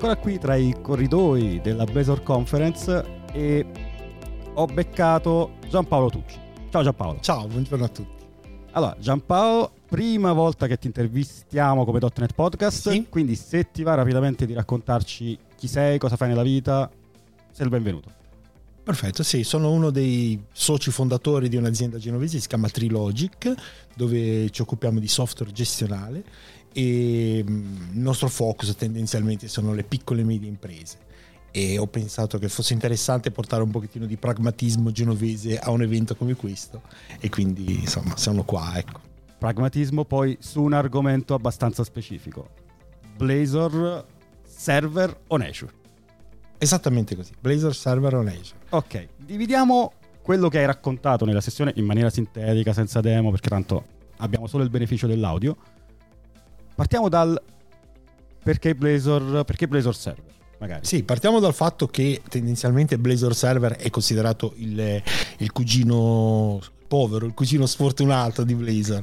Ancora qui tra i corridoi della Blazor Conference e ho beccato Giampaolo Tucci. Ciao Giampaolo. Ciao, buongiorno a tutti. Allora, Giampaolo, prima volta che ti intervistiamo come .NET Podcast, Sì. quindi se ti va rapidamente di raccontarci chi sei, cosa fai nella vita, sei il benvenuto. Perfetto, sì, sono uno dei soci fondatori di un'azienda genovese, si chiama Trilogic, dove ci occupiamo di software gestionale e mm, il nostro focus tendenzialmente sono le piccole e medie imprese. E ho pensato che fosse interessante portare un pochettino di pragmatismo genovese a un evento come questo e quindi insomma sono qua, ecco. Pragmatismo poi su un argomento abbastanza specifico. Blazor Server on Azure. Esattamente così, Blazor Server on Azure. Ok, dividiamo quello che hai raccontato nella sessione in maniera sintetica, senza demo, perché tanto abbiamo solo il beneficio dell'audio. Partiamo dal perché Blazor, perché Blazor Server, magari. Sì, partiamo dal fatto che tendenzialmente Blazor Server è considerato il, il cugino povero, il cugino sfortunato di Blazor.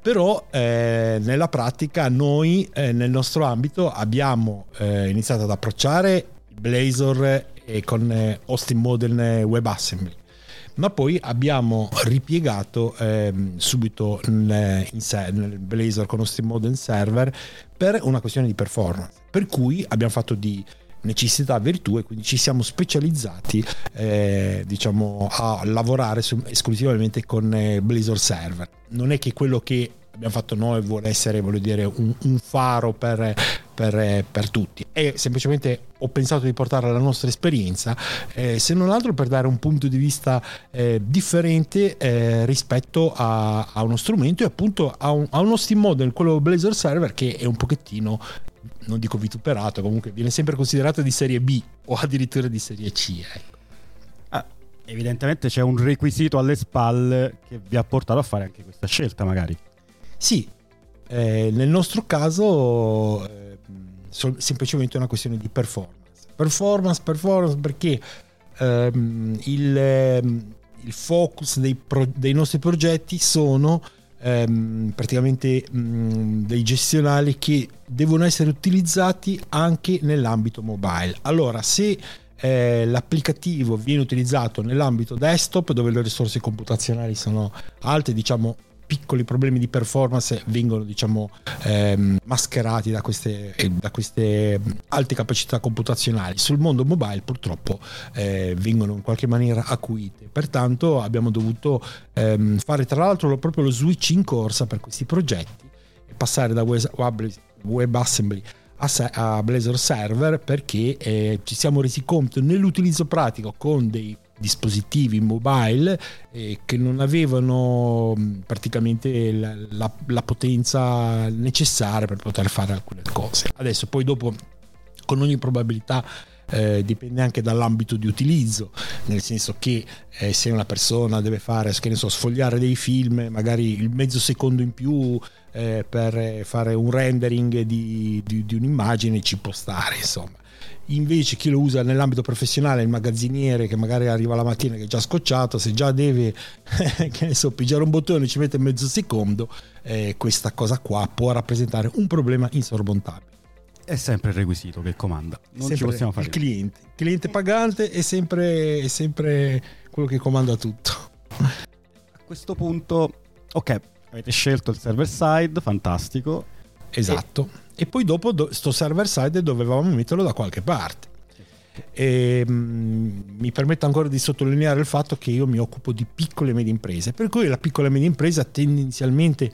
Però eh, nella pratica noi eh, nel nostro ambito abbiamo eh, iniziato ad approcciare Blazor eh, con eh, Hosting Modern eh, WebAssembly. Ma poi abbiamo ripiegato ehm, subito nel, nel Blazor con Hosting Modern Server per una questione di performance. Per cui abbiamo fatto di necessità virtù e quindi ci siamo specializzati eh, diciamo a lavorare su- esclusivamente con eh, Blazor Server non è che quello che abbiamo fatto noi vuole essere voglio dire un, un faro per, per, eh, per tutti e semplicemente ho pensato di portare la nostra esperienza eh, se non altro per dare un punto di vista eh, differente eh, rispetto a, a uno strumento e appunto a, un, a uno Steam Model quello Blazor Server che è un pochettino non dico vituperato, comunque viene sempre considerato di serie B o addirittura di serie C. Ecco. Ah, evidentemente c'è un requisito alle spalle che vi ha portato a fare anche questa scelta, magari. Sì, eh, nel nostro caso eh, semplicemente una questione di performance. Performance, performance perché ehm, il, ehm, il focus dei, pro- dei nostri progetti sono ehm, praticamente mh, dei gestionali che devono essere utilizzati anche nell'ambito mobile. Allora, se eh, l'applicativo viene utilizzato nell'ambito desktop dove le risorse computazionali sono alte, diciamo piccoli problemi di performance vengono diciamo ehm, mascherati da queste, da queste alte capacità computazionali. Sul mondo mobile purtroppo eh, vengono in qualche maniera acuite. Pertanto abbiamo dovuto ehm, fare tra l'altro proprio lo switch in corsa per questi progetti e passare da web, WebAssembly a Blazor Server perché eh, ci siamo resi conto nell'utilizzo pratico con dei dispositivi mobile eh, che non avevano praticamente la, la, la, potenza necessaria per poter fare alcune cose. Adesso poi dopo con ogni probabilità eh, dipende anche dall'ambito di utilizzo, nel senso che eh, se una persona deve fare, che ne so, sfogliare dei film, magari il mezzo secondo in più eh, per fare un rendering di, di, di un'immagine ci può stare, insomma invece chi lo usa nell'ambito professionale, il magazziniere che magari arriva la mattina che è già scocciato, se già deve che ne so, pigiare un bottone ci mette mezzo secondo, eh, questa cosa qua può rappresentare un problema insormontabile. È sempre il requisito che comanda, non ci possiamo fare. Il cliente, il cliente pagante è sempre, è sempre quello che comanda tutto. A questo punto, ok, avete scelto il server side, fantastico. Esatto. E e poi dopo sto server side dovevamo metterlo da qualche parte. E, mh, mi permetto ancora di sottolineare il fatto che io mi occupo di piccole e medie imprese, per cui la piccola e media impresa tendenzialmente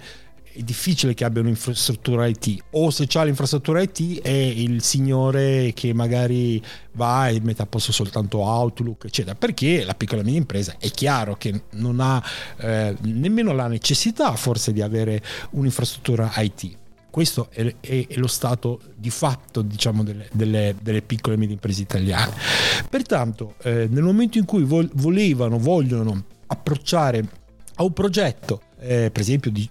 è difficile che abbia un'infrastruttura IT o se c'ha l'infrastruttura IT è il signore che magari va e mette a posto soltanto Outlook eccetera. Perché la piccola e media impresa è chiaro che non ha eh, nemmeno la necessità forse di avere un'infrastruttura IT questo è, è, è, lo stato di fatto diciamo, delle, delle, delle, piccole e medie imprese italiane. Pertanto, eh, nel momento in cui vol- volevano, vogliono approcciare a un progetto, eh, per esempio, di,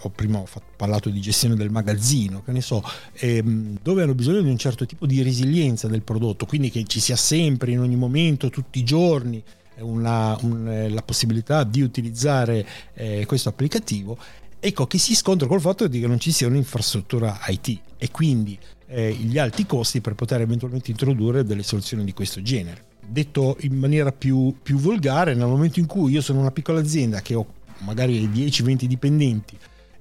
ho prima ho parlato di gestione del magazzino, che ne so, ehm, dove hanno bisogno di un certo tipo di resilienza del prodotto, quindi che ci sia sempre, in ogni momento, tutti i giorni. Una, un, la possibilità di utilizzare eh, questo applicativo ecco che si scontra col fatto che non ci sia un'infrastruttura IT e quindi eh, gli alti costi per poter eventualmente introdurre delle soluzioni di questo genere. Detto in maniera più, più volgare, nel momento in cui io sono una piccola azienda che ho magari 10-20 dipendenti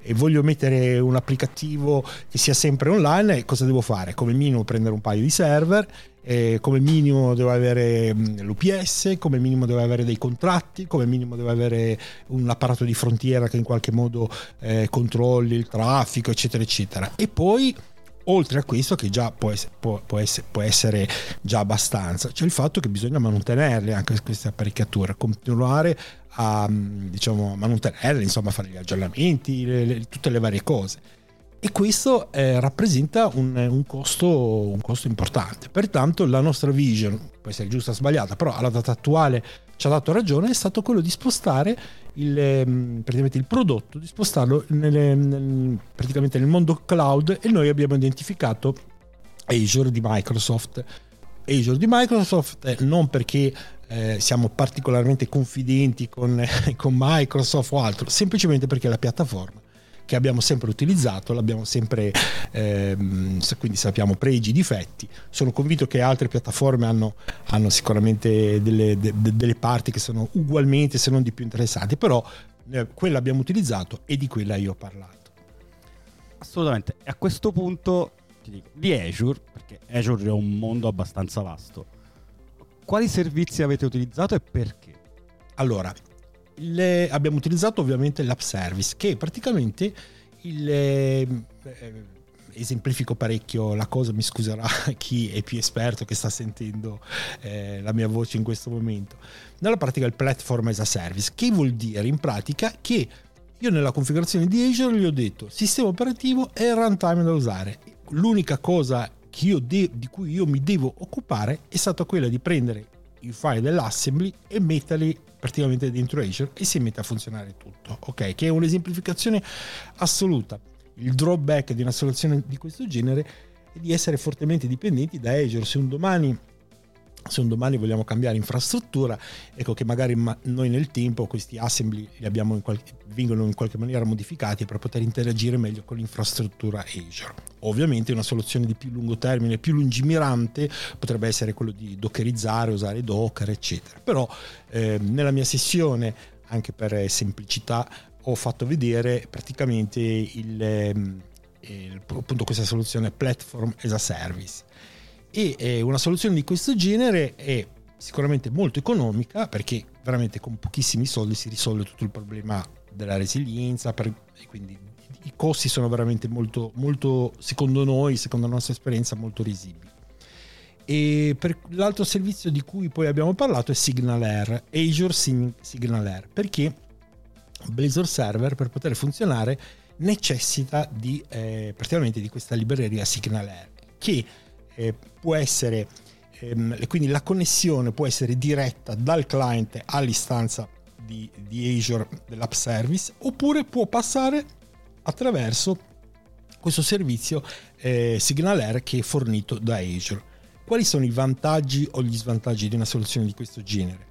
e voglio mettere un applicativo che sia sempre online, cosa devo fare? Come minimo prendere un paio di server, eh, come minimo devo avere l'UPS, come minimo devo avere dei contratti, come minimo devo avere un apparato di frontiera che in qualche modo eh, controlli il traffico, eccetera, eccetera. E poi oltre a questo che già può essere, può, può, essere, può essere, già abbastanza c'è il fatto che bisogna mantenerle anche queste apparecchiature continuare a diciamo, mantenerle insomma fare gli aggiornamenti le, le, tutte le varie cose e questo eh, rappresenta un, un, costo, un, costo, importante. Pertanto la nostra vision, può essere giusta o sbagliata, però alla data attuale ci ha dato ragione, è stato quello di spostare il, ehm, praticamente il prodotto, di spostarlo nelle, nel, praticamente nel mondo cloud e noi abbiamo identificato Azure di Microsoft. Azure di Microsoft eh, non perché eh, siamo particolarmente confidenti con, con Microsoft o altro, semplicemente perché la piattaforma che abbiamo sempre utilizzato, l'abbiamo sempre, ehm, quindi sappiamo pregi, difetti. Sono convinto che altre piattaforme hanno, hanno sicuramente delle, de, delle, parti che sono ugualmente, se non di più interessanti, però eh, quella abbiamo utilizzato e di quella io ho parlato. Assolutamente. A questo punto ti dico, di Azure, perché Azure è un mondo abbastanza vasto, quali servizi avete utilizzato e perché? Allora, le, abbiamo utilizzato ovviamente l'app service che praticamente il, eh, esemplifico parecchio la cosa, mi scuserà chi è più esperto che sta sentendo eh, la mia voce in questo momento. Nella pratica il platform as a service, che vuol dire in pratica che io nella configurazione di Azure gli ho detto sistema operativo e runtime da usare. L'unica cosa de- di cui io mi devo occupare è stata quella di prendere i file dell'assembly e metterli praticamente dentro Azure e si mette a funzionare tutto, ok? Che è un'esemplificazione assoluta. Il drawback di una soluzione di questo genere è di essere fortemente dipendenti da Azure. Se un domani se un domani vogliamo cambiare infrastruttura, ecco che magari noi nel tempo questi assembly in qualche, vengono in qualche maniera modificati per poter interagire meglio con l'infrastruttura Azure. Ovviamente una soluzione di più lungo termine, più lungimirante, potrebbe essere quello di dockerizzare, usare Docker, eccetera. Però eh, nella mia sessione, anche per semplicità, ho fatto vedere praticamente il, eh, appunto questa soluzione platform as a service e eh, una soluzione di questo genere è sicuramente molto economica perché veramente con pochissimi soldi si risolve tutto il problema della resilienza per, quindi i costi sono veramente molto, molto secondo noi, secondo la nostra esperienza molto risibili. E per l'altro servizio di cui poi abbiamo parlato è SignalAir, Azure SignalAir, perché Blazor Server per poter funzionare necessita di, eh, praticamente di questa libreria SignalAir che eh, può essere, ehm, quindi la connessione può essere diretta dal client all'istanza di, di Azure dell'app service oppure può passare attraverso questo servizio eh, SignalAir che è fornito da Azure. Quali sono i vantaggi o gli svantaggi di una soluzione di questo genere?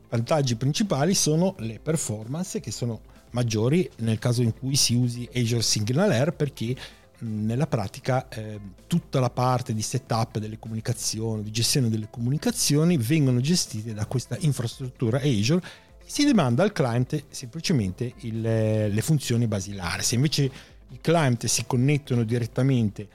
I vantaggi principali sono le performance che sono maggiori nel caso in cui si usi Azure SignalAir perché nella pratica eh, tutta la parte di setup delle comunicazioni, di gestione delle comunicazioni vengono gestite da questa infrastruttura Azure si demanda al client semplicemente il, le funzioni basilari. Se invece i client si connettono direttamente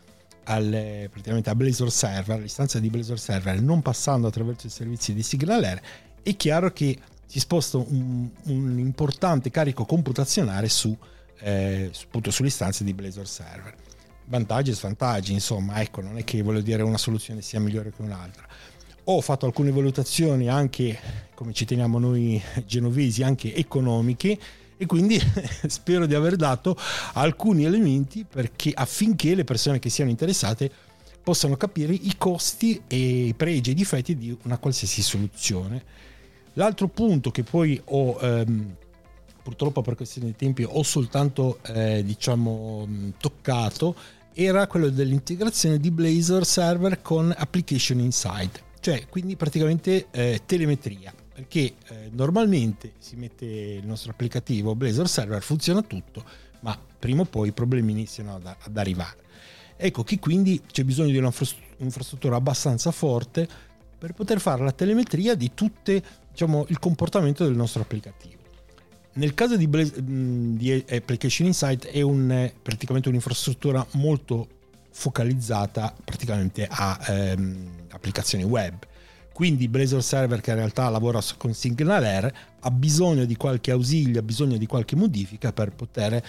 al, praticamente a Blazor Server, all'istanza di Blazor Server, non passando attraverso i servizi di SignalAir, è chiaro che si sposta un, un importante carico computazionale su, eh, appunto sulle istanze di Blazor Server vantaggi e svantaggi, insomma, ecco, non è che voglio dire una soluzione sia migliore che un'altra. Ho fatto alcune valutazioni anche, come ci teniamo noi genovesi, anche economiche e quindi spero di aver dato alcuni elementi perché, affinché le persone che siano interessate possano capire i costi e i pregi e i difetti di una qualsiasi soluzione. L'altro punto che poi ho ehm, purtroppo per questione di tempi ho soltanto eh, diciamo toccato era quello dell'integrazione di Blazor server con Application Inside, cioè quindi praticamente eh, telemetria, perché eh, normalmente si mette il nostro applicativo Blazor server, funziona tutto, ma prima o poi i problemi iniziano ad, ad arrivare. Ecco che quindi c'è bisogno di un'infrastruttura abbastanza forte per poter fare la telemetria di tutto diciamo, il comportamento del nostro applicativo. Nel caso di, Blaze, di Application Insight è un, praticamente un'infrastruttura molto focalizzata praticamente a ehm, applicazioni web. Quindi Blazor Server che in realtà lavora con SignalR ha bisogno di qualche ausilio, ha bisogno di qualche modifica per poter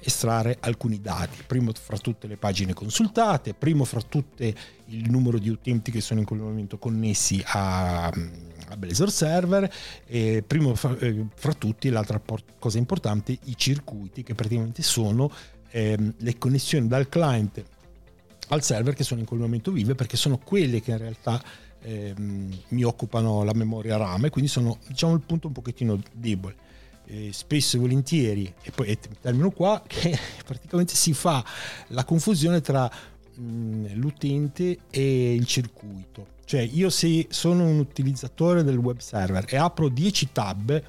estrarre alcuni dati. Primo fra tutte le pagine consultate, primo fra tutte il numero di utenti che sono in quel momento connessi a, a Blazor Server e primo fra, eh, fra tutti l'altra cosa importante i circuiti che praticamente sono ehm, le connessioni dal client al server che sono in quel momento vive perché sono quelle che in realtà ehm, mi occupano la memoria RAM e quindi sono diciamo il punto un pochettino debole. Eh, spesso e volentieri, e poi e termino qua, che praticamente si fa la confusione tra mh, l'utente e il circuito. Cioè io se sono un utilizzatore del web server e apro 10 tab,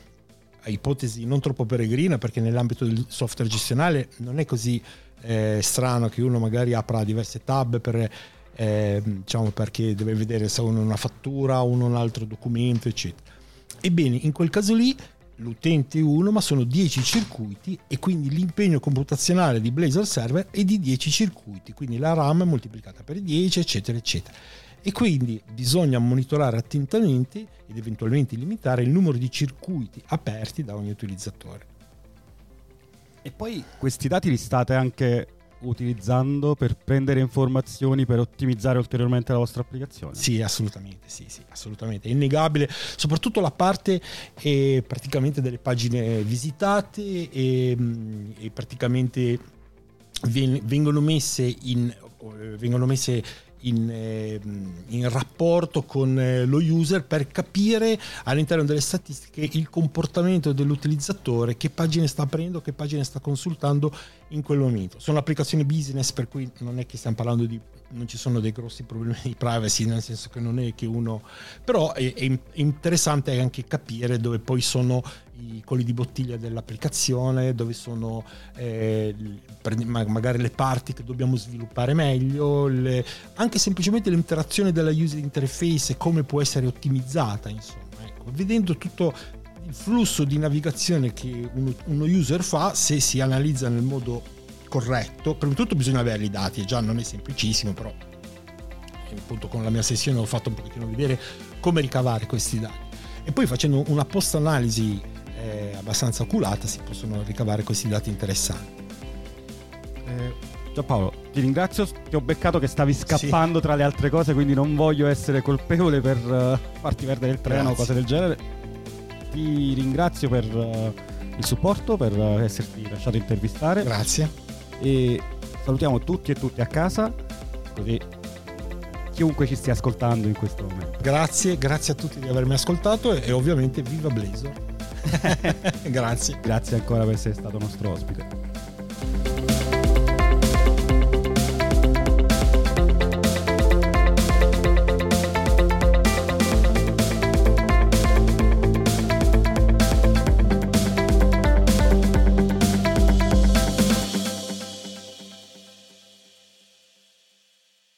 ipotesi non troppo peregrina perché nell'ambito del software gestionale non è così eh, strano che uno magari apra diverse tab per, eh, diciamo perché deve vedere se uno una fattura, uno un altro documento, eccetera. Ebbene, in quel caso lì l'utente è uno, ma sono 10 circuiti e quindi l'impegno computazionale di Blazor Server è di 10 circuiti, quindi la RAM è moltiplicata per 10, eccetera, eccetera. E quindi bisogna monitorare attentamente ed eventualmente limitare il numero di circuiti aperti da ogni utilizzatore. E poi questi dati li state anche utilizzando per prendere informazioni per ottimizzare ulteriormente la vostra applicazione? Sì, assolutamente, sì, sì, assolutamente. È innegabile, soprattutto la parte eh, praticamente delle pagine visitate e, mm, e praticamente vengono messe in vengono messe in, ehm, in, rapporto con eh, lo user per capire all'interno delle statistiche il comportamento dell'utilizzatore, che pagine sta aprendo, che pagine sta consultando in quel momento. Sono applicazioni business per cui non è che stiamo parlando di non ci sono dei grossi problemi di privacy, nel senso che non è che uno... però è, è interessante anche capire dove poi sono i colli di bottiglia dell'applicazione, dove sono eh, magari le parti che dobbiamo sviluppare meglio, le, anche semplicemente l'interazione della user interface e come può essere ottimizzata, insomma. Ecco, vedendo tutto il flusso di navigazione che uno, uno user fa, se si analizza nel modo corretto, prima di tutto bisogna avere i dati, già non è semplicissimo, però appunto con la mia sessione ho fatto un pochettino vedere come ricavare questi dati. E poi facendo una post-analisi eh, abbastanza oculata si possono ricavare questi dati interessanti. Eh, Paolo, ti ringrazio, ti ho beccato che stavi scappando sì. tra le altre cose, quindi non voglio essere colpevole per uh, farti perdere il treno o cose del genere. Ti ringrazio per uh, il supporto, per uh, esserti lasciato intervistare. Grazie. E salutiamo tutti e tutti a casa, così chiunque ci stia ascoltando in questo momento. Grazie, grazie a tutti di avermi ascoltato e, e ovviamente viva Blazor. grazie. Grazie ancora per essere stato nostro ospite.